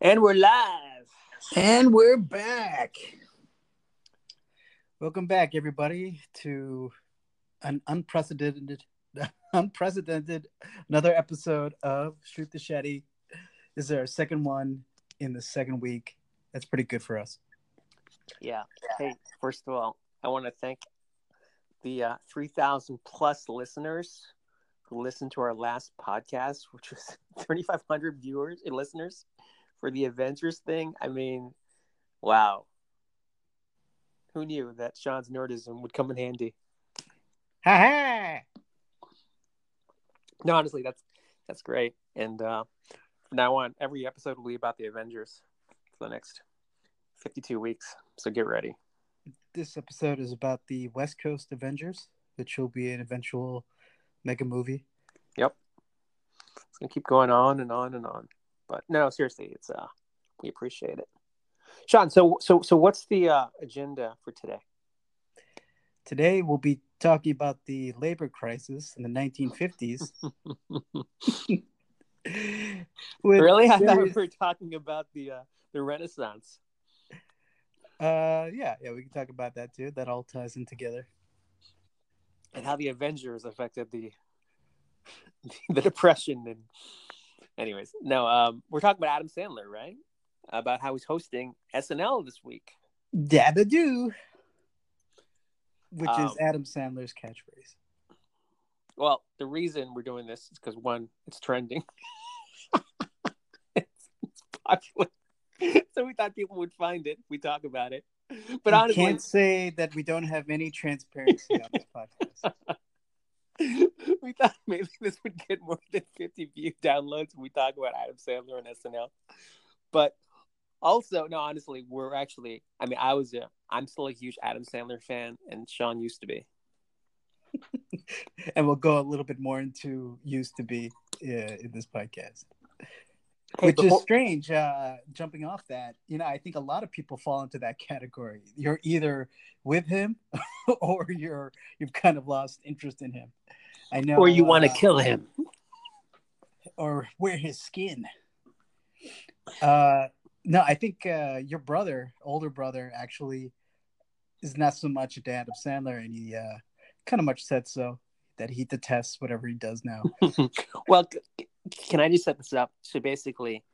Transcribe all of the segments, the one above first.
And we're live. And we're back. Welcome back, everybody, to an unprecedented, unprecedented another episode of Shoot the Shetty. This is our second one in the second week. That's pretty good for us. Yeah. Hey, first of all, I want to thank the uh, 3,000 plus listeners who listened to our last podcast, which was 3,500 viewers and listeners for the Avengers thing. I mean, wow. Who knew that Sean's nerdism would come in handy? Ha ha! No, honestly, that's that's great. And uh, from now on, every episode will be about the Avengers for the next 52 weeks. So get ready. This episode is about the West Coast Avengers, which will be an eventual mega movie. Yep. It's gonna keep going on and on and on. But no, seriously, it's uh we appreciate it. Sean, so so so what's the uh, agenda for today? Today we'll be talking about the labor crisis in the 1950s. really? I thought we were talking about the uh, the Renaissance. Uh, yeah, yeah, we can talk about that too. That all ties in together. And how the Avengers affected the the depression and anyways, no, um, we're talking about Adam Sandler, right? About how he's hosting SNL this week. Dabba do, which Um, is Adam Sandler's catchphrase. Well, the reason we're doing this is because one, it's trending. it's, it's popular. so we thought people would find it. We talk about it. But you honestly, can't say that we don't have any transparency on this podcast. we thought maybe this would get more than 50 view downloads when we talk about Adam Sandler and SNL. But also, no, honestly, we're actually, I mean, I was a, I'm still a huge Adam Sandler fan, and Sean used to be. and we'll go a little bit more into used to be uh, in this podcast. Hey, Which is strange. Uh, jumping off that, you know, I think a lot of people fall into that category. You're either with him, or you're you've kind of lost interest in him. I know, or you want to uh, kill him. or wear his skin. Uh, no, I think uh, your brother, older brother, actually is not so much a dad of Sandler, and he uh, kind of much said so that he detests whatever he does now. well, c- can I just set this up? So basically,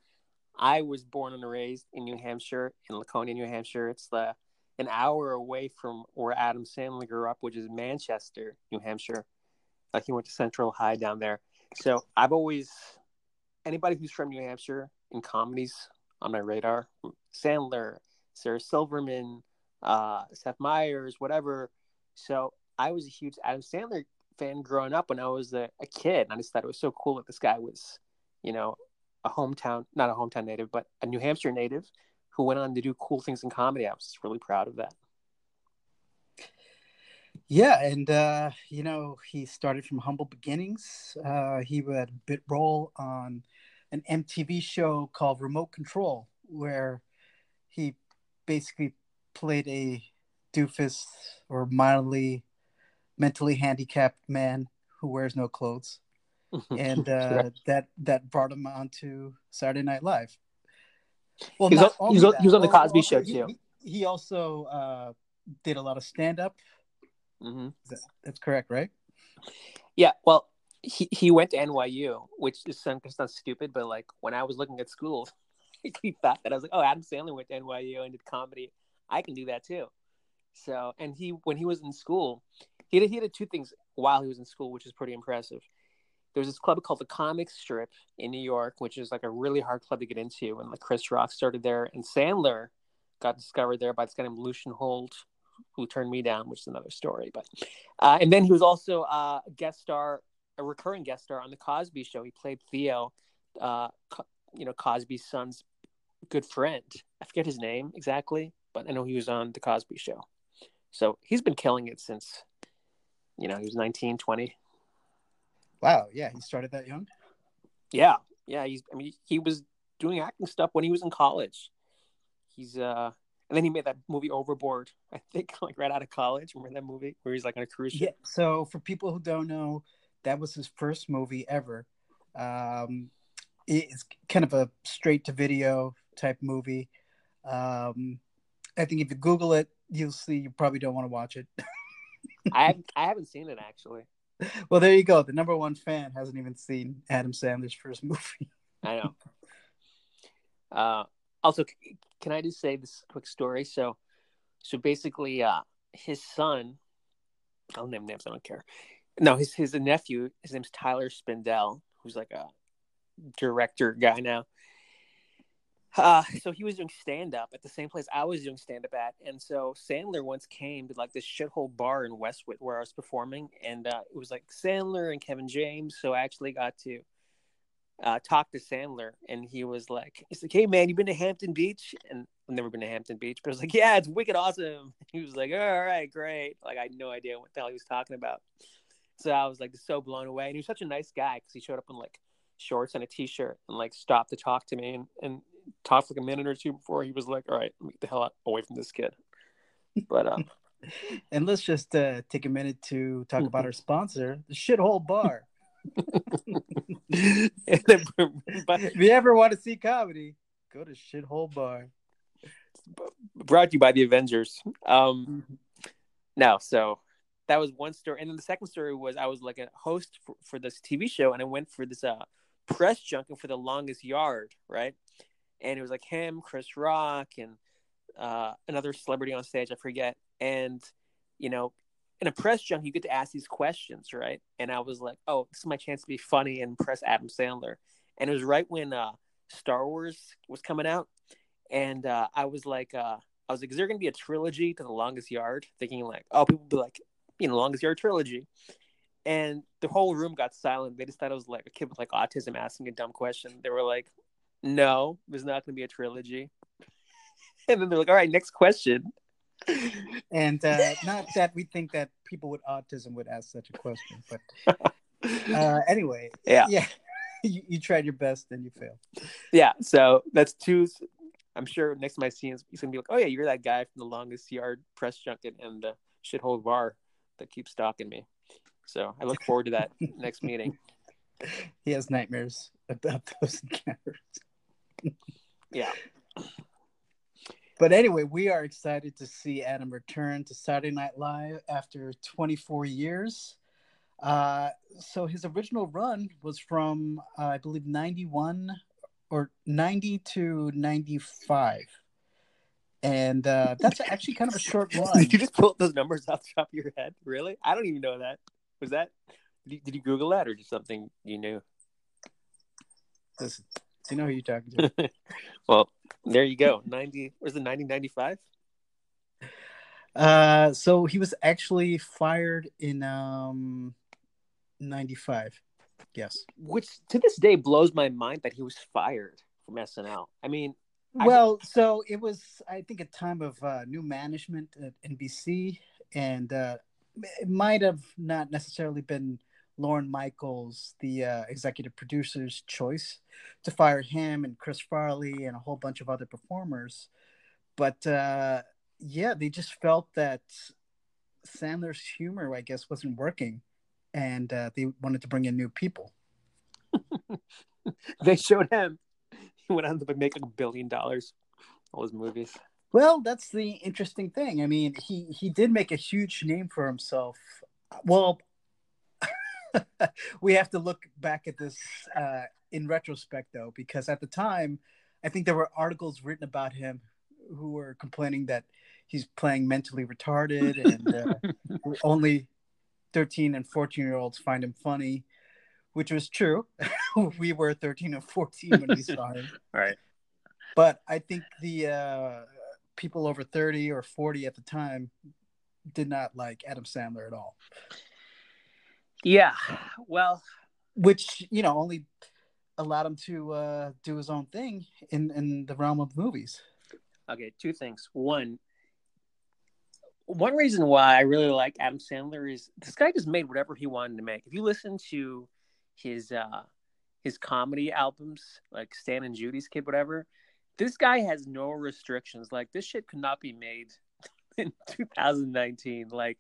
I was born and raised in New Hampshire, in Laconia, New Hampshire. It's the an hour away from where Adam Sandler grew up, which is Manchester, New Hampshire. Like he went to Central High down there. So I've always anybody who's from New Hampshire in comedies on my radar. Sandler, Sarah Silverman, uh, Seth Meyers, whatever. So I was a huge Adam Sandler fan growing up when I was a, a kid. And I just thought it was so cool that this guy was, you know, a hometown, not a hometown native, but a New Hampshire native who went on to do cool things in comedy. I was really proud of that. Yeah, and uh, you know he started from humble beginnings. Uh, he had a bit role on an MTV show called Remote Control, where he basically played a doofus or mildly mentally handicapped man who wears no clothes, and uh, that that brought him onto Saturday Night Live. Well, He was on- he was only on- that, he was on the Cosby Show, he- too. He, he also uh, did a lot of stand up. Hmm That's correct, right? Yeah, well, he, he went to NYU, which is sound, sounds stupid, but like when I was looking at schools, he thought that I was like, oh, Adam Sandler went to NYU and did comedy. I can do that too. So, and he when he was in school, he did he did two things while he was in school, which is pretty impressive. There was this club called the Comic Strip in New York, which is like a really hard club to get into, and like Chris Rock started there, and Sandler got discovered there by this guy named Lucien Hold, who turned me down, which is another story. But uh, and then he was also uh, a guest star, a recurring guest star on the Cosby Show. He played Theo, uh, Co- you know Cosby's son's good friend. I forget his name exactly, but I know he was on the Cosby Show. So he's been killing it since, you know, he was 19, 20. Wow, yeah, he started that young. Yeah, yeah. He's. I mean, he was doing acting stuff when he was in college. He's uh, and then he made that movie Overboard. I think like right out of college. Remember that movie where he's like on a cruise ship? Yeah. So for people who don't know, that was his first movie ever. Um, it's kind of a straight to video type movie. Um, I think if you Google it, you'll see you probably don't want to watch it. I have, I haven't seen it actually. Well, there you go. The number one fan hasn't even seen Adam Sandler's first movie. I know. Uh, also, can I just say this quick story? So, so basically, uh, his son, I'll name names. I don't care. No, his his nephew. His name's Tyler Spindel, who's like a director guy now. Uh, so he was doing stand up at the same place I was doing stand up at, and so Sandler once came to like this shithole bar in Westwood where I was performing, and uh, it was like Sandler and Kevin James. So I actually got to uh, talk to Sandler, and he was like, "He's like, hey man, you been to Hampton Beach?" And I've never been to Hampton Beach, but I was like, "Yeah, it's wicked awesome." He was like, "All right, great." Like I had no idea what the hell he was talking about. So I was like so blown away, and he was such a nice guy because he showed up in like shorts and a t-shirt and like stopped to talk to me and, and talked like a minute or two before he was like, "All right, get the hell away from this kid." But um, and let's just uh, take a minute to talk about our sponsor, the Shithole Bar. If you ever want to see comedy, go to Shithole Bar. Brought to you by the Avengers. Um, mm-hmm. no, so that was one story, and then the second story was I was like a host for, for this TV show, and I went for this uh press junket for the longest yard, right? And it was like him, Chris Rock, and uh, another celebrity on stage, I forget. And you know, in a press junk, you get to ask these questions, right? And I was like, oh, this is my chance to be funny and press Adam Sandler. And it was right when uh, Star Wars was coming out, and uh, I was like, uh, I was like, is there going to be a trilogy to the Longest Yard? Thinking like, oh, people be like, you know, Longest Yard trilogy. And the whole room got silent. They just thought it was like a kid with like autism asking a dumb question. They were like, no, there's not going to be a trilogy. and then they're like, all right, next question and uh, not that we think that people with autism would ask such a question, but uh, anyway, yeah, yeah, you, you, tried your best and you failed. Yeah, so that's two. I'm sure next to my scenes, he's gonna be like, "Oh yeah, you're that guy from the longest yard press junket and the shithole bar that keeps stalking me." So I look forward to that next meeting. He has nightmares about those encounters. yeah. But anyway, we are excited to see Adam return to Saturday Night Live after 24 years. Uh, so his original run was from, uh, I believe, 91 or 90 to 95. And uh, that's actually kind of a short run. did you just pull those numbers off the top of your head? Really? I don't even know that. Was that? Did you, Google that or just something you knew? Listen, do you know who you're talking to? well, there you go. 90, was it 1995? Uh, so he was actually fired in um 95. Yes. Which to this day blows my mind that he was fired from SNL. I mean, well, I... so it was, I think, a time of uh, new management at NBC, and uh, it might have not necessarily been Lorne Michaels, the uh, executive producer's choice to fire him and Chris Farley and a whole bunch of other performers. But uh, yeah, they just felt that Sandler's humor, I guess, wasn't working, and uh, they wanted to bring in new people. they showed him. He went on to make like a billion dollars. All his movies. Well, that's the interesting thing. I mean, he he did make a huge name for himself. Well, we have to look back at this uh, in retrospect, though, because at the time, I think there were articles written about him who were complaining that he's playing mentally retarded and uh, only 13 and 14 year olds find him funny, which was true. we were 13 and 14 when we saw him. Right. But I think the uh, people over 30 or 40 at the time did not like Adam Sandler at all. Yeah. Well, which, you know, only allowed him to uh, do his own thing in, in the realm of movies. Okay, two things. One, one reason why I really like Adam Sandler is this guy just made whatever he wanted to make. If you listen to his uh his comedy albums, like Stan and Judy's Kid, whatever, this guy has no restrictions. Like this shit could not be made in 2019. Like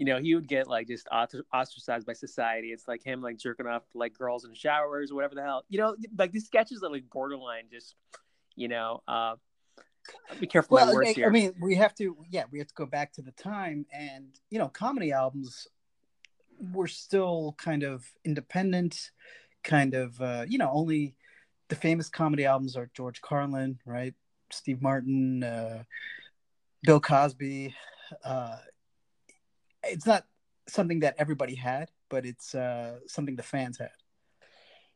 you know, he would get like just ostracized by society. It's like him like jerking off to like girls in showers, or whatever the hell. You know, like these sketches are like borderline, just you know. uh be careful well, my words I, here. I mean, we have to, yeah, we have to go back to the time, and you know, comedy albums were still kind of independent, kind of, uh, you know, only the famous comedy albums are George Carlin, right? Steve Martin, uh, Bill Cosby. Uh, it's not something that everybody had, but it's uh, something the fans had.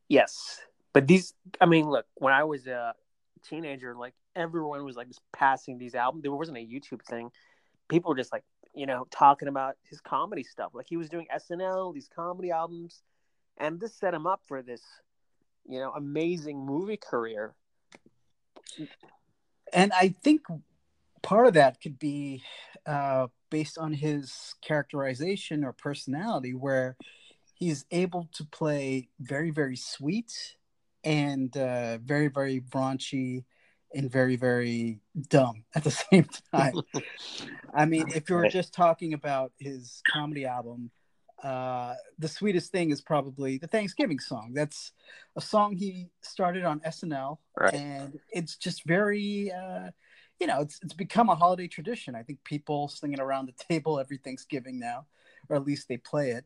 Yes, but these, I mean, look, when I was a teenager, like everyone was like just passing these albums. There wasn't a YouTube thing. People were just like, you know, talking about his comedy stuff. Like he was doing SNL, these comedy albums, and this set him up for this, you know, amazing movie career. And I think part of that could be uh, based on his characterization or personality, where he's able to play very, very sweet and uh, very, very raunchy and very, very dumb at the same time. I mean, if you're just talking about his comedy album, uh, the sweetest thing is probably the Thanksgiving song. That's a song he started on SNL, right. and it's just very, uh, you know, it's it's become a holiday tradition. I think people singing around the table every Thanksgiving now, or at least they play it.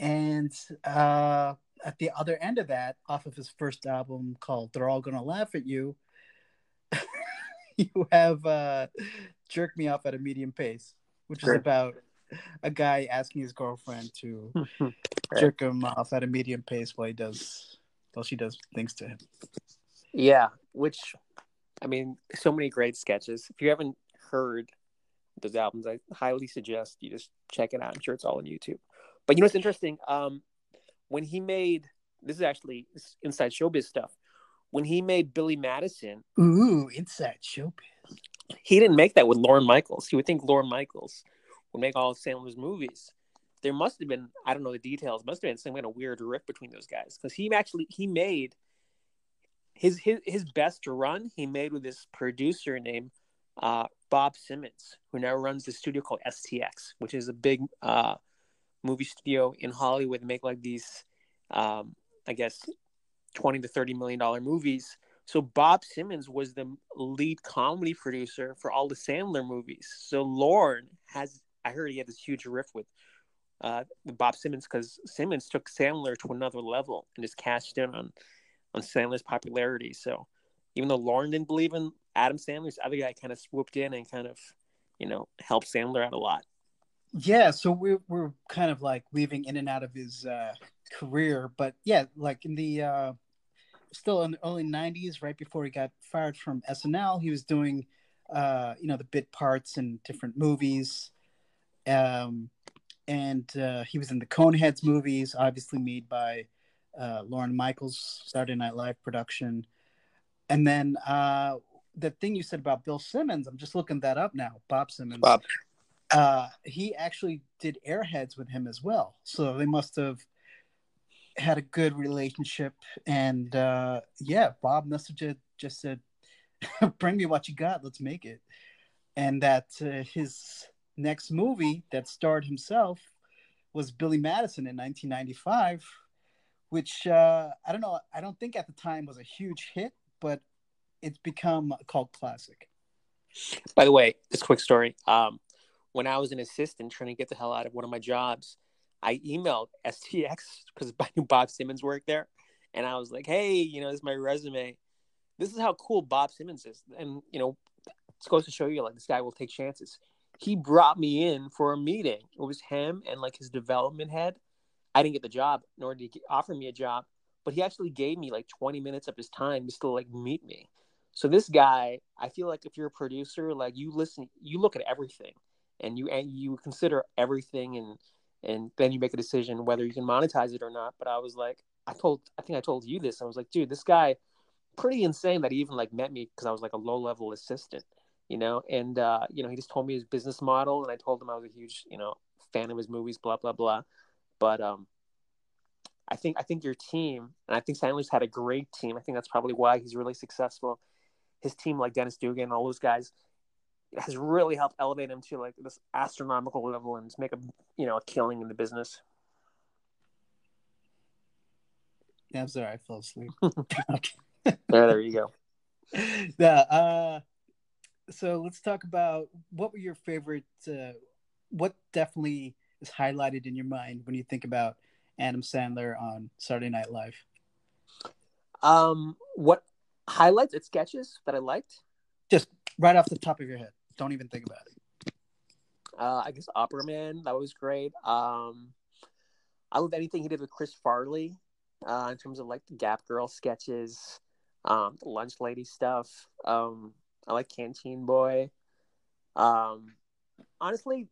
And uh, at the other end of that, off of his first album called "They're All Gonna Laugh at You," you have uh, "Jerk Me Off at a Medium Pace," which is about a guy asking his girlfriend to jerk him off at a medium pace while he does while she does things to him. Yeah, which I mean, so many great sketches. If you haven't heard those albums, I highly suggest you just check it out. I'm sure it's all on YouTube. But you know what's interesting? Um, when he made this is actually inside showbiz stuff. When he made Billy Madison, ooh, inside showbiz. He didn't make that with Lorne Michaels. He would think Lorne Michaels would make all of Sandler's movies. There must have been I don't know the details. Must have been some kind of weird rift between those guys because he actually he made his his his best run he made with this producer named uh, Bob Simonds, who now runs the studio called STX, which is a big uh, movie studio in Hollywood. Make like these, um, I guess, twenty to thirty million dollar movies. So Bob Simonds was the lead comedy producer for all the Sandler movies. So Lorne has I heard he had this huge riff with uh, Bob Simonds because Simonds took Sandler to another level and just cashed in on on Sandler's popularity. So even though Lorne didn't believe in Adam Sandler's other guy kind of swooped in and kind of you know helped Sandler out a lot. Yeah, so we're we're kind of like weaving in and out of his uh, career, but yeah, like in the uh, still in the early '90s, right before he got fired from SNL, he was doing uh, you know the bit parts in different movies. Um, and uh, he was in the Coneheads movies, obviously made by uh, Lorne Michaels, Saturday Night Live production. And then uh, the thing you said about Bill Simmons, I'm just looking that up now. Bob Simonds. Bob. Uh, he actually did Airheads with him as well. So they must have had a good relationship. And uh, yeah, Bob must have just, just said, bring me what you got. Let's make it. And that uh, his next movie that starred himself was Billy Madison in 1995, which uh, I don't know. I don't think at the time was a huge hit, but it's become a cult classic. By the way, this quick story. Um, when I was an assistant trying to get the hell out of one of my jobs, I emailed STX because I knew Bob Simonds worked there, and I was like, "Hey, you know, this is my resume. This is how cool Bob Simonds is." And you know, it's goes to show you like this guy will take chances he brought me in for a meeting. It was him and like his development head. I didn't get the job, nor did he offer me a job, but he actually gave me like 20 minutes of his time just to like meet me. So this guy, I feel like if you're a producer, like you listen, you look at everything, and you and you consider everything, and and then you make a decision whether you can monetize it or not. But I was like, I told, I think I told you this. I was like, dude, this guy, pretty insane that he even like met me because I was like a low level assistant you know, and uh, you know, he just told me his business model, and I told him I was a huge, you know, fan of his movies, blah blah blah. But um, I think I think your team, and I think Sandler's had a great team. I think that's probably why he's really successful. His team, like Dennis Dugan, and all those guys, has really helped elevate him to like this astronomical level and make a you know a killing in the business. Yeah, I'm sorry, I fell asleep. okay. yeah, there you go. Yeah. Uh, so let's talk about what were your favorite. Uh, what definitely is highlighted in your mind when you think about Adam Sandler on Saturday Night Live? Um, what highlights and sketches that I liked? Just right off the top of your head. Don't even think about it. Uh, I guess Opera Man, that was great. Um, I love anything he did with Chris Farley uh, in terms of like the Gap Girl sketches, um, the Lunch Lady stuff. Um, I like Canteen Boy. Um, honestly,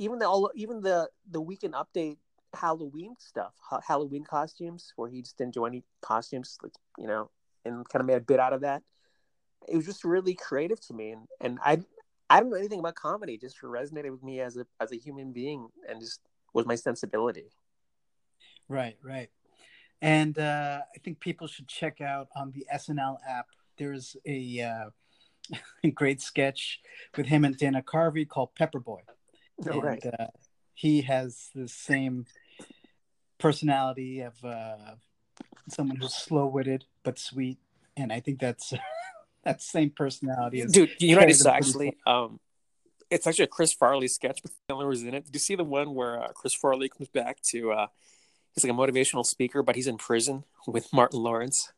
even the all even the the weekend update Halloween stuff, ha- Halloween costumes, where he just didn't do any costumes, like you know, and kind of made a bit out of that. It was just really creative to me, and and I I don't know anything about comedy, just resonated with me as a as a human being, and just was my sensibility. Right, right. And uh, I think people should check out on the SNL app. There's a uh, great sketch with him and Dana Carvey called Pepper Boy. Oh, and, right. uh, he has the same personality of uh, someone who's slow-witted but sweet, and I think that's that same personality. Is Dude, you know what? It's actually um, it's actually a Chris Farley sketch, but Sandler was in it. Did you see the one where uh, Chris Farley comes back to? uh He's like a motivational speaker, but he's in prison with Martin Lawrence.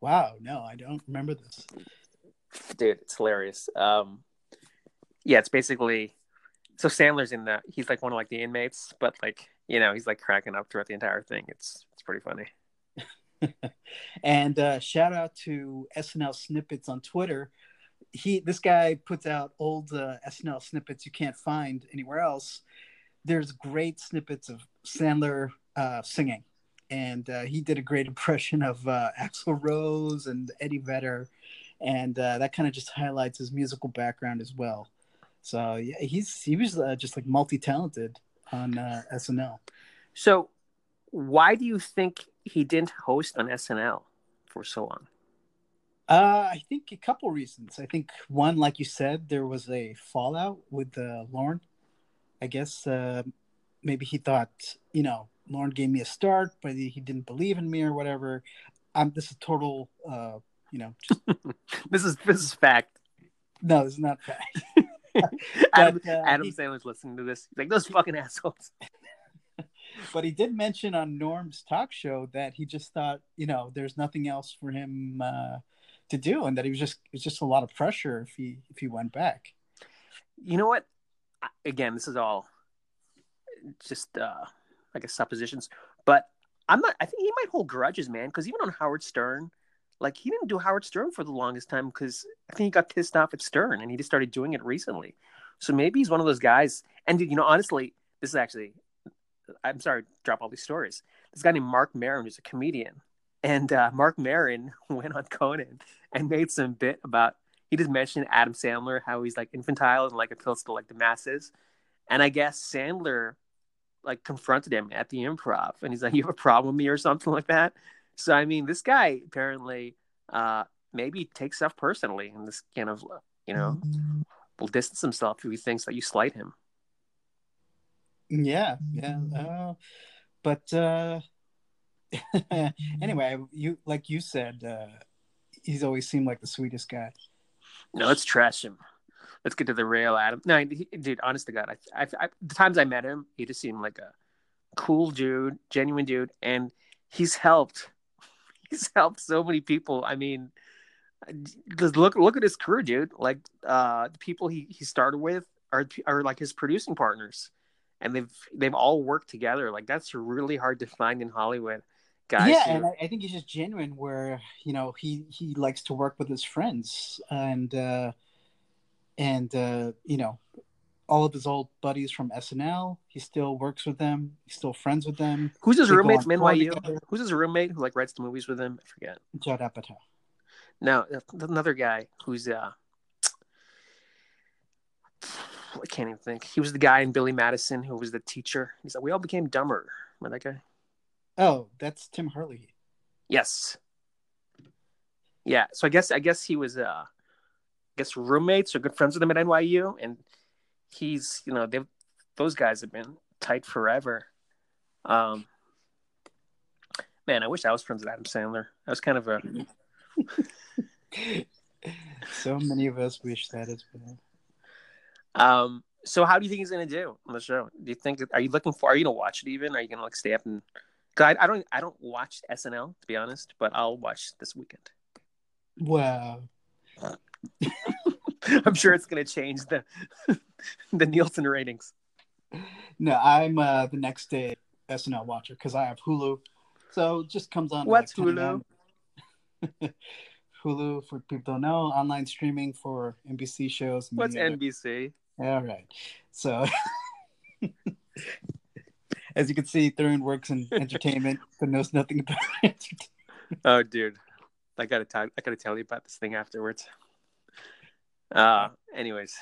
Wow, no, I don't remember this. Dude, it's hilarious. Um, yeah, it's basically so Sandler's in the he's like one of like the inmates, but like you know he's like cracking up throughout the entire thing. It's it's pretty funny. and uh, shout out to SNL snippets on Twitter. He this guy puts out old uh, SNL snippets you can't find anywhere else. There's great snippets of Sandler uh, singing, and uh, he did a great impression of uh, Axl Rose and Eddie Vedder, and uh, that kind of just highlights his musical background as well. So yeah, he's he was uh, just like multi talented on uh, SNL. So, why do you think he didn't host on SNL for so long? Uh, I think a couple reasons. I think one, like you said, there was a fallout with uh, Lorne. I guess uh, maybe he thought, you know, Lorne gave me a start, but he, didn't believe in me or whatever. Um, this is total, uh, you know, just, This is this is fact. no, this is not fact. Adam, But, uh, Adam he- Sandler's listening to this. He's like those fucking assholes. but he did mention on Norm's talk show that he just thought, you know, there's nothing else for him uh, to do, and that he was just it was just a lot of pressure if he if he went back. You know what? Again, this is all just uh I guess suppositions, but I'm not. I think he might hold grudges, man. Because even on Howard Stern, like he didn't do Howard Stern for the longest time because I think he got pissed off at Stern, and he just started doing it recently. So maybe he's one of those guys. And dude, you know, honestly, this is actually. I'm sorry, drop all these stories. This guy named Marc Maron, who's a comedian, and uh, Marc Maron went on Conan and made some bit about. He just mentioned Adam Sandler, how he's like infantile and like appeals to like the masses, and I guess Sandler like confronted him at the improv and he's like you have a problem with me or something like that so i mean this guy apparently uh maybe takes stuff personally and this kind of you know will distance himself if he thinks that you slight him Yeah, yeah. Uh, but uh, anyway, you like you said, uh, he's always seemed like the sweetest guy. no let's trash him let's get to the real adam no he, dude honest to god I, I, I the times i met him he just seemed like a cool dude genuine dude and he's helped he's helped so many people. I mean just look look at his career dude. Like uh the people he he started with are are like his producing partners. And they've they've all worked together. Like that's really hard to find in hollywood guys yeah, who- and I, I think he's just genuine. Where you know he he likes to work with his friends and uh, and uh, you know all of his old buddies from SNL. He still works with them. He's still friends with them. who's his they roommate from nyu together. who's his roommate who like writes the movies with him i forget Judd Apatow. No, another guy who's uh I can't even think. He was the guy in Billy Madison who was the teacher. He's like, we all became dumber. Remember that guy? Oh, that's Tim Herlihy. Yes. Yeah. So I guess I guess he was uh I guess roommates or good friends with him at NYU, and he's you know they those guys have been tight forever. Um, man, I wish I was friends with Adam Sandler. That was kind of a so many of us wish that as well. Um, so how do you think he's gonna do on the show? Do you think are you looking for? Are you gonna watch it even? Are you gonna like stay up and? Cause I, I don't I don't watch SNL to be honest, but I'll watch this weekend. Wow. I'm sure it's gonna change the the Nielsen ratings. No, I'm uh, the next day SNL watcher because I have Hulu, so it just comes on. What's like Hulu? Hulu, for people don't know, online streaming for NBC shows. What's NBC? All right. So, as you can see, Thurin works in entertainment, but knows nothing about entertainment. Oh, dude, I gotta talk. I gotta tell you about this thing afterwards. Uh, anyways.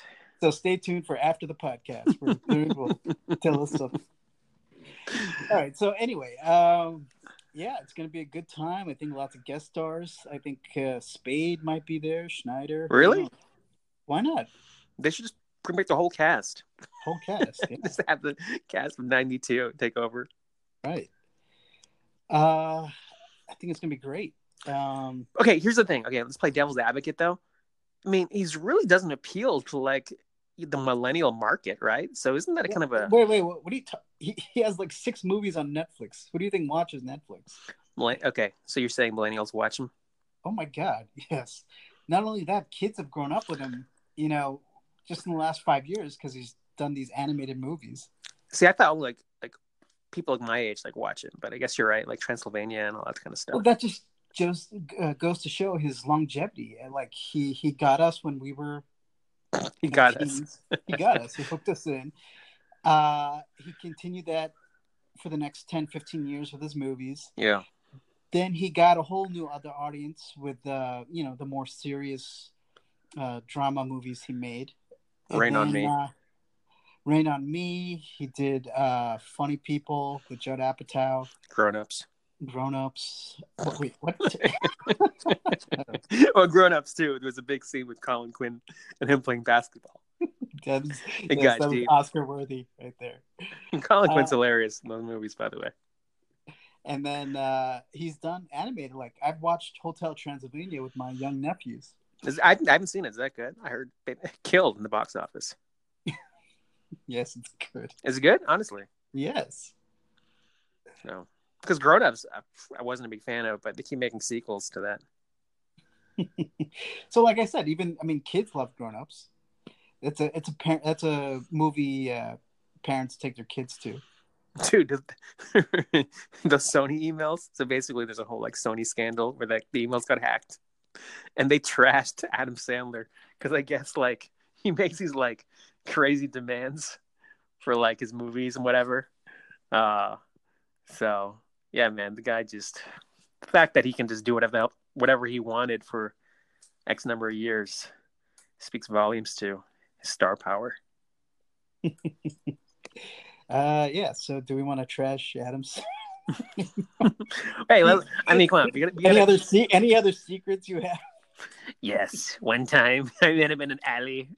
So stay tuned for after the podcast where will tell us stuff. All right. So anyway, um, yeah, it's going to be a good time. I think lots of guest stars. I think uh, Spade might be there. Schneider. Really? Why not? They should just bring back the whole cast. Whole cast. Yeah. just have the cast of '92 take over. Right. Uh, I think it's going to be great. Um, okay, here's the thing. Okay, let's play devil's advocate though. I mean, he's really doesn't appeal to like the millennial market, right? So isn't that a kind of a wait, wait? What, what do you? Ta- he, he has like six movies on Netflix. Who do you think watches Netflix? Okay, so you're saying millennials watch him? Oh my god, yes. Not only that, kids have grown up with him. You know, just in the last five years because he's done these animated movies. See, I thought like like people like my age like watch it, but I guess you're right, like Transylvania and all that kind of stuff. Well, that just just uh, goes to show his longevity. Like he he got us when we were he got us. he got us. He hooked us in. Uh, he continued that for the next 10, 15 years with his movies. Yeah. Then he got a whole new other audience with uh, you know, the more serious uh, drama movies he made. And Rain then, on Me. Uh, Reign Over Me. He did uh, Funny People with Judd Apatow. Grown Ups grown ups. wait, what? well, grown ups too. There was a big scene with Colin Quinn and him playing basketball. That's, it yes, that Oscar worthy right there. Colin Quinn's uh, hilarious in those movies, by the way. And then uh, he's done animated. Like I've watched Hotel Transylvania with my young nephews. Is, I, I haven't seen it. Is that good? I heard it killed in the box office. yes, it's good. Is it good? Honestly. Yes. No because Grown Ups, I wasn't a big fan of, but they keep making sequels to that. so, like I said, even I mean, kids love Grown Ups. It's a it's a that's a movie uh, parents take their kids to. Dude, the, the Sony emails. So basically, there's a whole like Sony scandal where like the emails got hacked, and they trashed Adam Sandler because I guess like he makes these like crazy demands for like his movies and whatever. Uh, so yeah, man, the guy just the fact that he can just do whatever whatever he wanted for X number of years speaks volumes to his star power. uh, yeah. So, do we want to trash Adams? hey, well, I mean, come on. We gotta, we gotta... Any other se- any other secrets you have? Yes, one time I met him in an alley.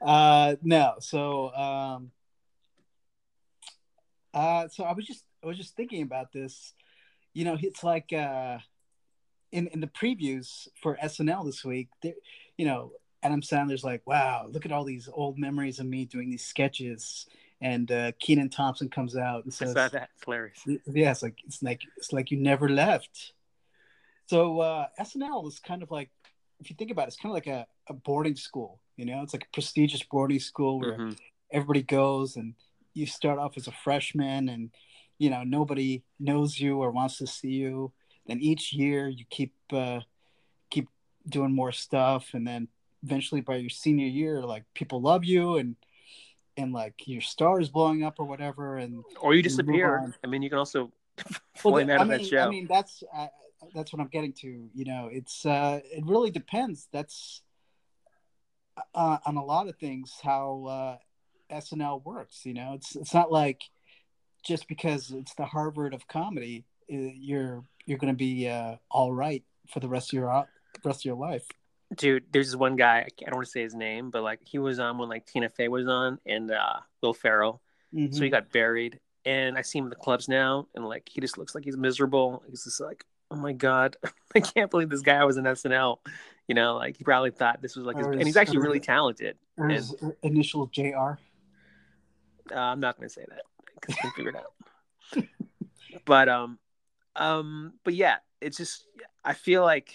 uh, no. So, um, uh, so I was just I was just thinking about this. You know, it's like uh, in in the previews for SNL this week. You know, Adam Sandler's like, "Wow, look at all these old memories of me doing these sketches." And uh, Kenan Thompson comes out and says, "That that's hilarious." Yeah, it's like it's like it's like you never left. So uh, SNL is kind of like, if you think about it, it's kind of like a, a boarding school. You know, it's like a prestigious boarding school where mm-hmm. everybody goes and you start off as a freshman and you know nobody knows you or wants to see you then each year you keep uh, keep doing more stuff and then eventually by your senior year like people love you and and like your star is blowing up or whatever and or you disappear. i mean you can also flame well, out I of mean, that show i mean that's uh, that's what i'm getting to you know it's uh it really depends. That's uh, on a lot of things how uh SNL works. You know, it's it's not like just because it's the Harvard of comedy, you're you're going to be uh, all right for the rest of your the rest of your life. Dude, there's this one guy. I don't want to say his name, but like he was on when like Tina Fey was on and uh, Will Ferrell. Mm-hmm. So he got buried, and I see him in the clubs now, and like he just looks like he's miserable. He's just like, oh my god, I can't believe this guy was in SNL. You know, like he probably thought this was like, his, Or and he's actually really talented. Or his initial Jr. Uh, I'm not going to say that because I can figure it out. but um, um, but yeah, it's just I feel like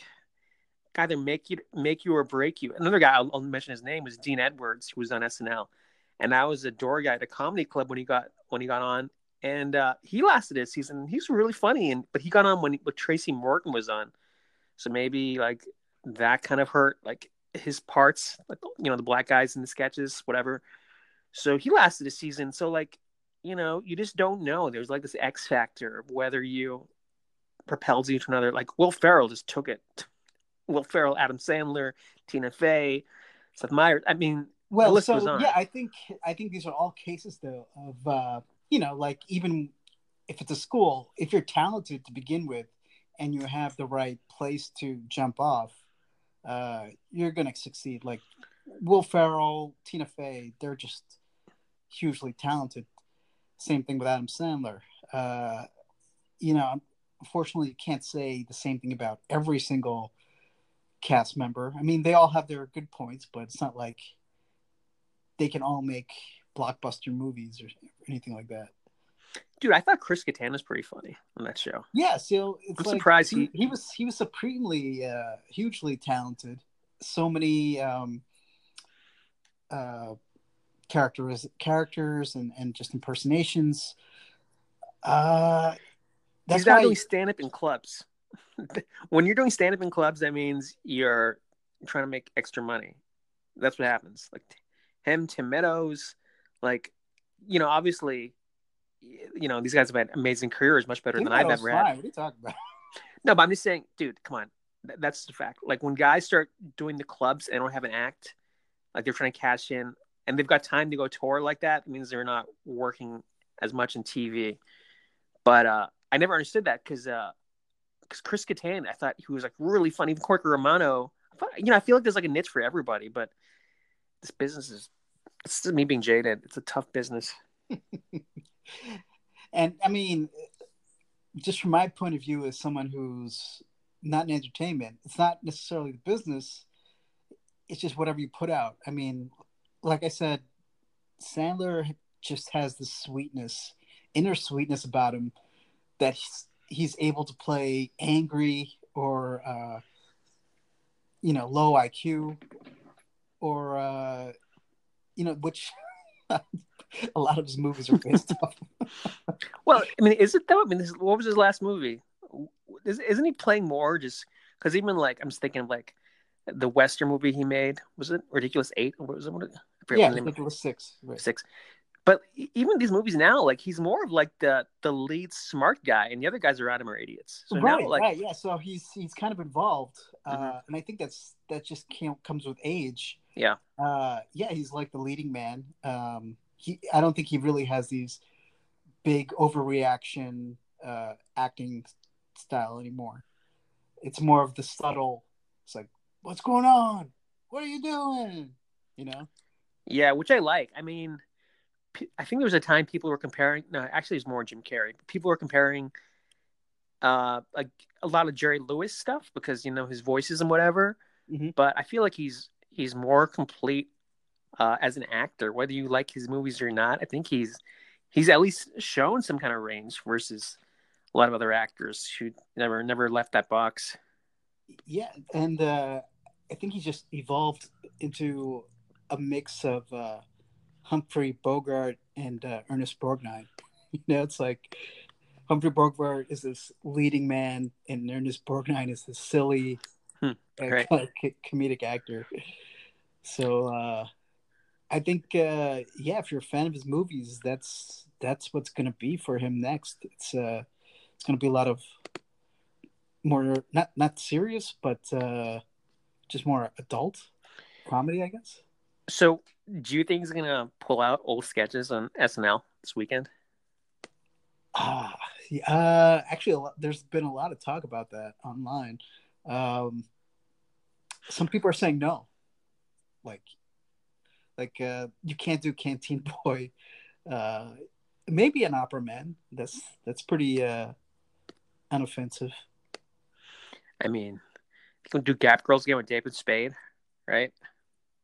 either make you make you or break you. Another guy I'll, I'll mention his name was Dean Edwards, who was on SNL, and I was a door guy at a comedy club when he got when he got on, and uh, he lasted a season. He's really funny, and but he got on when when Tracy Morgan was on, so maybe like that kind of hurt like his parts, like you know the black guys in the sketches, whatever. So he lasted a season. So like you know you just don't know. There's like this X factor of whether you propels you to another. Like Will Ferrell just took it. Will Ferrell, Adam Sandler, Tina Fey, Seth Meyers. I mean, Well, so yeah, I think I think these are all cases though of uh, you know, like even if it's a school, if you're talented to begin with, and you have the right place to jump off, uh, you're gonna succeed. Like Will Ferrell, Tina Fey, they're just hugely talented. Same thing with Adam Sandler. Uh, you know, unfortunately, you can't say the same thing about every single cast member. I mean, they all have their good points, but it's not like they can all make blockbuster movies or anything like that. dude, I thought Chris Kattan was pretty funny on that show. Yeah, so it's I'm like surprised he, he- he was he was supremely uh, hugely talented. So many um, uh, characters characters and, and just impersonations. Uh, that's He's why doing stand up in clubs. when you're doing stand up in clubs, that means you're trying to make extra money. That's what happens. Like him, Tim Meadows, like you know, obviously, you know, these guys have had amazing careers, much better Tim than I've ever fine. had. What are you talking about? No, but I'm just saying, dude, come on. That's the fact. Like when guys start doing the clubs and don't have an act, like they're trying to cash in, and they've got time to go tour like that, it means they're not working as much in TV. But uh, I never understood that because because Chris Kattan, I thought he was like really funny. Even Corker Romano, I thought, you know, I feel like there's like a niche for everybody, but this business is. It's just me being jaded. It's a tough business. and I mean, just from my point of view, as someone who's not in entertainment, it's not necessarily the business. It's just whatever you put out. I mean, like I said, Sandler just has this sweetness, inner sweetness about him that he's, he's able to play angry or, uh, you know, low IQ or, uh, you know, which a lot of his movies are based off. Well, I mean, is it though? I mean, this, what was his last movie? Is, isn't he playing more? Just because even like I'm just thinking of like the Western movie he made was it Ridiculous Eight? Or what was it? What, I yeah, Ridiculous Six. Right. six. But even these movies now, like he's more of like the the lead smart guy, and the other guys around him are idiots. So right, now, like, right, yeah. So he's he's kind of involved, uh, Mhm. and I think that's that just can't, comes with age. Yeah. Uh, yeah, he's like the leading man. Um, he, I don't think he really has these big overreaction uh, acting style anymore. It's more of the subtle. It's like, what's going on? What are you doing? You know. yeah, which I like. I mean, I think there was a time people were comparing. No, actually, it's more Jim Carrey. People were comparing uh like a lot of Jerry Lewis stuff because you know his voices and whatever. Mhm. But I feel like he's he's more complete uh, as an actor, whether you like his movies or not. I think he's he's at least shown some kind of range versus a lot of other actors who never never left that box. Yeah, and uh, I think he just evolved into a mix of uh, Humphrey Bogart and uh, Ernest Borgnine. You know, it's like Humphrey Bogart is this leading man, and Ernest Borgnine is this silly, Hmm, uh, comedic actor. So uh, I think, uh, yeah, if you're a fan of his movies, that's that's what's going to be for him next. It's uh, it's going to be a lot of more not not serious, but uh, just more adult comedy, I guess. So, do you think he's gonna pull out old sketches on SNL this weekend? Ah, yeah, uh, actually, lot, there's been a lot of talk about that online. Um, some people are saying no. Like, like uh, you can't do Canteen Boy. Uh, maybe an opera man. That's that's pretty uh, unoffensive. I mean, do Gap Girls again with David Spade, right?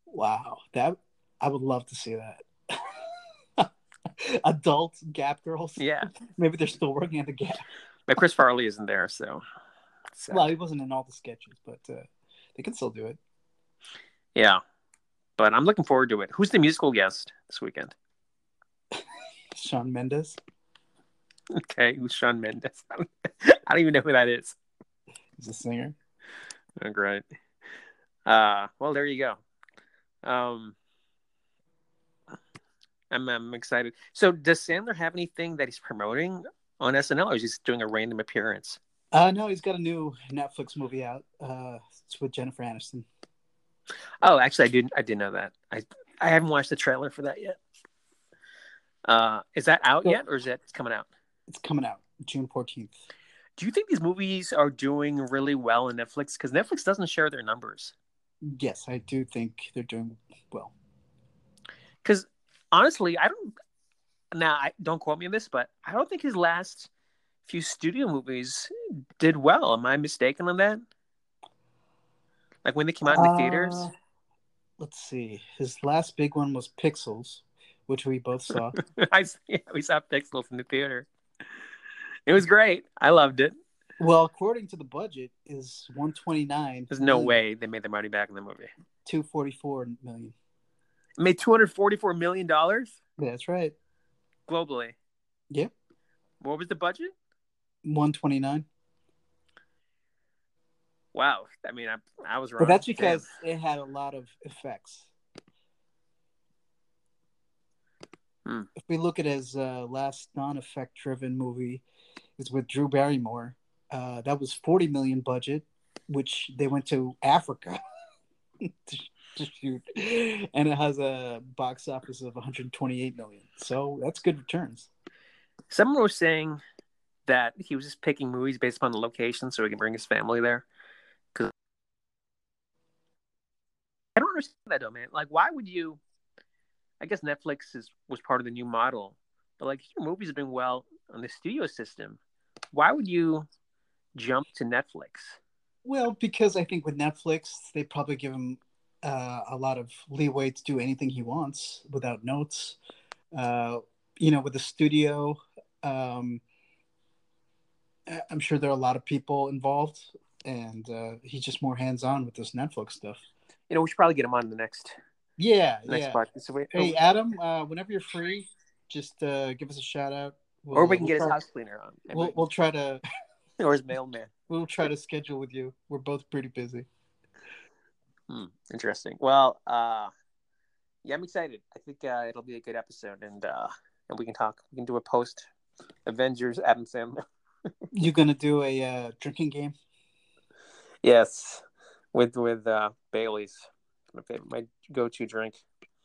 Wow, that I would love to see that. Adult Gap Girls. Yeah, maybe they're still working at the Gap. But Chris Farley isn't there, so. so. Well, he wasn't in all the sketches, but uh, they can still do it. Yeah, but I'm looking forward to it. Who's the musical guest this weekend? Shawn Mendes. Okay, who's Shawn Mendes? I don't even know who that is. He's a singer. Oh, great. Uh, well, there you go. Um, I'm, I'm excited. So, does Sandler have anything that he's promoting on SNL, or is he just doing a random appearance? Uh, no, he's got a new Netflix movie out. Uh, it's with Jennifer Aniston. Oh, actually, I did. I did know that. I I haven't watched the trailer for that yet. Uh, is that out yet, or is that coming out? It's coming out June fourteenth. Do you think these movies are doing really well on Netflix? Because Netflix doesn't share their numbers. Yes, I do think they're doing well. Because honestly, I don't. Now, I don't quote me on this, but I don't think his last few studio movies did well. Am I mistaken on that? Like when they came out in the uh, theaters? Let's see. His last big one was Pixels, which we both saw. I yeah, we saw Pixels in the theater. It was great. I loved it. Well, according to the budget, is one twenty nine. There's no way they made their money back in the movie. Two forty four million. made two hundred forty four million dollars. Yeah, that's right. Globally. Yep. What was the budget? One twenty nine. Wow. I mean, I, I was wrong. But that's because Damn. it had a lot of effects. Hmm. If we look at his uh, last non-effect driven movie, is with Drew Barrymore. Uh, that was forty million budget, which they went to Africa to, to, shoot, and it has a box office of one hundred twenty-eight million. So that's good returns. Someone was saying that he was just picking movies based upon the location so he can bring his family there. Cause I don't understand that though, man. Like, why would you? I guess Netflix is was part of the new model, but like your movies are doing well on the studio system. Why would you jump to Netflix? Well, because I think with Netflix, they probably give him uh, a lot of leeway to do anything he wants without notes. Uh, you know, with the studio, um, I'm sure there are a lot of people involved, and uh, he's just more hands on with this Netflix stuff. You know, we should probably get him on the next. Yeah, next yeah. podcast. So wait, hey, Adam, uh, whenever you're free, just uh, give us a shout out. We'll, or we can we'll get try, his house cleaner on. We'll, we'll try to. or his mailman. We'll try to schedule with you. We're both pretty busy. Hmm, interesting. Well, uh, yeah, I'm excited. I think uh, it'll be a good episode, and uh, and we can talk. We can do a post Avengers Adam Sandler. you gonna do a uh, drinking game? Yes, with with uh, Bailey's. My favorite, my go-to drink.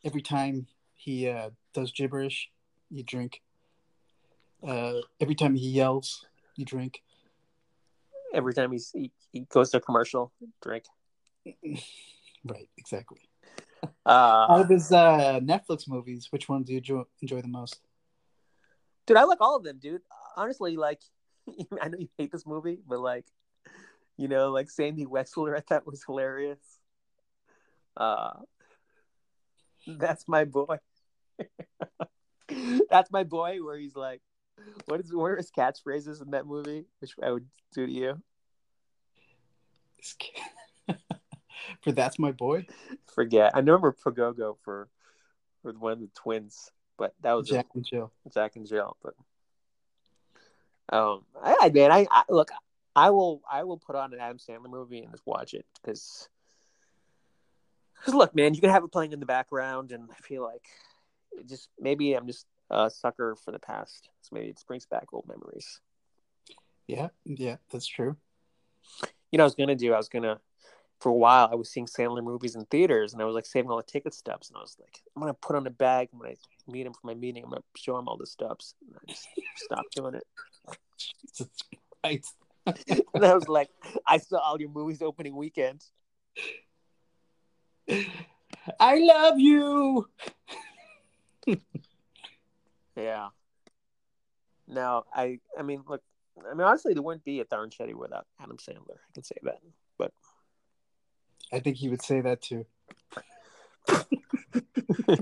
Every time he uh, does gibberish, you drink. Uh, every time he yells, you drink. Every time he's, he he goes to a commercial, drink. right, exactly. Uh, Out of his uh, Netflix movies, which one do you enjoy, enjoy the most? Dude, I like all of them, dude. Honestly, like, I know you hate this movie, but like, you know, like Sandy Wexler, I thought was hilarious. Uh, that's my boy. that's my boy. Where he's like, what is what are his catchphrases in that movie? Which I would do to you. for that's my boy. Forget. I remember Pagogo for for one of the twins, but that was Jack a, and Jill. Jack and Jill, but um, I, man, I, I look. I will I will put on an Adam Sandler movie and just watch it because because look, man, you can have it playing in the background, and I feel like it just maybe I'm just a sucker for the past, so maybe it brings back old memories. Yeah, yeah, that's true. You know, I was gonna do. I was gonna for a while. I was seeing Sandler movies in theaters, and I was like saving all the ticket stubs, and I was like, I'm gonna put on a bag when I meet him for my meeting. I'm gonna show him all the stubs. And I just stopped doing it. Jesus Christ. and I was like, I saw all your movies opening weekend. I love you. Yeah. No, I I mean look I mean honestly there wouldn't be a Darn Shetty without Adam Sandler. I can say that. But I think he would say that too.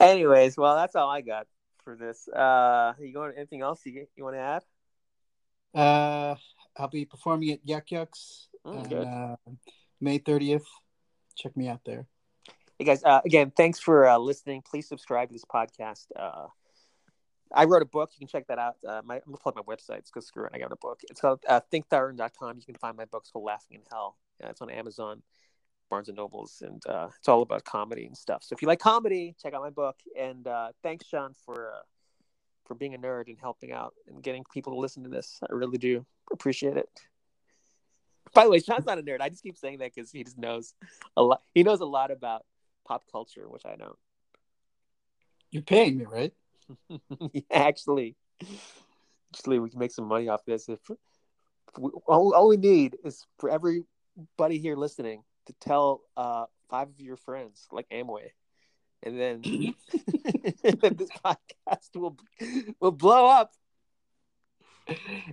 anyways, well that's all I got for this. Uh you going anything else you you want to add? Uh I'll be performing at Yuk Yuk's Mm, on uh, May 30th. Check me out there. Hey guys, uh, again, thanks for uh, listening. Please subscribe to this podcast. Uh, I wrote a book. You can check that out. Uh, my, I'm gonna plug my website it's because screw it, I got a book. It's called uh, ThinkTharn.com. You can find my books called Laughing in Hell. It's on Amazon, Barnes and Nobles, and uh, it's all about comedy and stuff. So if you like comedy, check out my book. And uh, thanks, Sean, for uh, for being a nerd and helping out and getting people to listen to this. I really do appreciate it. By the way, Sean's not a nerd. I just keep saying that because he just knows a lot. He knows a lot about pop culture, which I don't. You're paying me, right? Yeah, actually, actually, we can make some money off this. If, if we, all, all we need is for everybody here listening to tell uh, five of your friends, like Amway, and then this podcast will will blow up.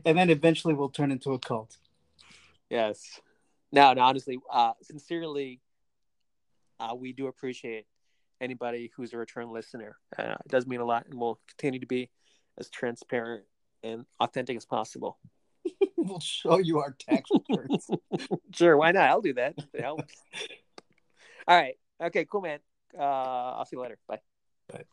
And then eventually we'll turn into a cult. Yes. No, no, honestly, uh, sincerely, uh, we do appreciate anybody who's a return listener. Uh, it does mean a lot, and we'll continue to be as transparent and authentic as possible. we'll show you our tax returns. sure, why not? I'll do that. It helps. All right. Okay, cool, man. Uh, I'll see you later. Bye. Bye.